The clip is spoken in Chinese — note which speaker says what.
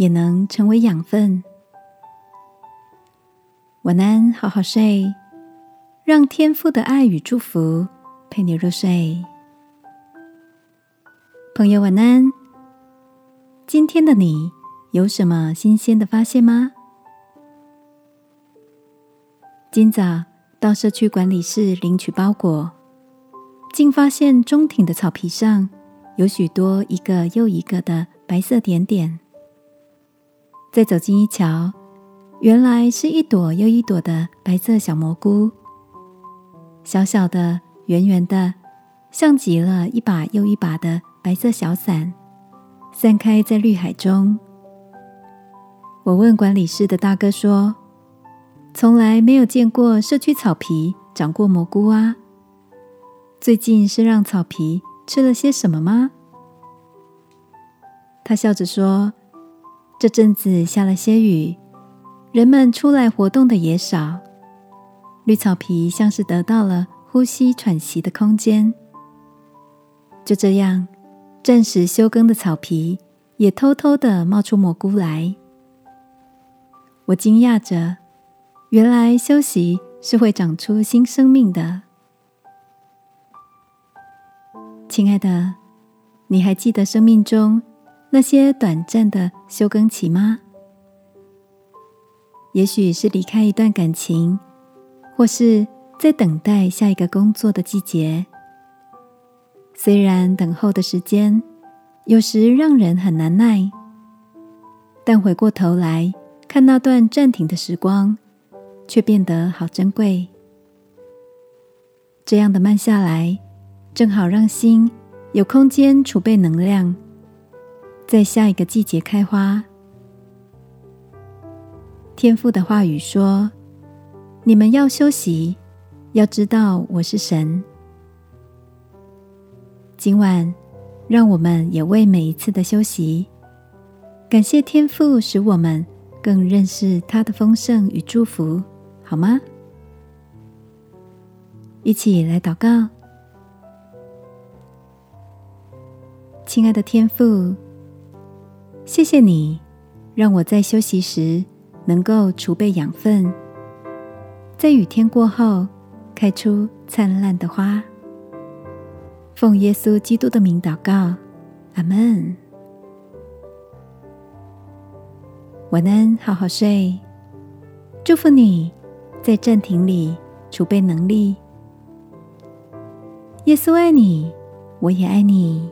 Speaker 1: 也能成为养分。晚安，好好睡，让天父的爱与祝福陪你入睡。朋友，晚安。今天的你有什么新鲜的发现吗？今早到社区管理室领取包裹，竟发现中庭的草皮上有许多一个又一个的白色点点。再走近一瞧，原来是一朵又一朵的白色小蘑菇，小小的、圆圆的，像极了一把又一把的白色小伞，散开在绿海中。我问管理室的大哥说：“从来没有见过社区草皮长过蘑菇啊，最近是让草皮吃了些什么吗？”他笑着说。这阵子下了些雨，人们出来活动的也少，绿草皮像是得到了呼吸喘息的空间。就这样，暂时休耕的草皮也偷偷的冒出蘑菇来。我惊讶着，原来休息是会长出新生命的。亲爱的，你还记得生命中？那些短暂的休耕期吗？也许是离开一段感情，或是在等待下一个工作的季节。虽然等候的时间有时让人很难耐，但回过头来看那段暂停的时光，却变得好珍贵。这样的慢下来，正好让心有空间储备能量。在下一个季节开花。天父的话语说：“你们要休息，要知道我是神。”今晚，让我们也为每一次的休息，感谢天父，使我们更认识他的丰盛与祝福，好吗？一起来祷告，亲爱的天父。谢谢你，让我在休息时能够储备养分，在雨天过后开出灿烂的花。奉耶稣基督的名祷告，阿门。晚安，好好睡。祝福你在暂停里储备能力。耶稣爱你，我也爱你。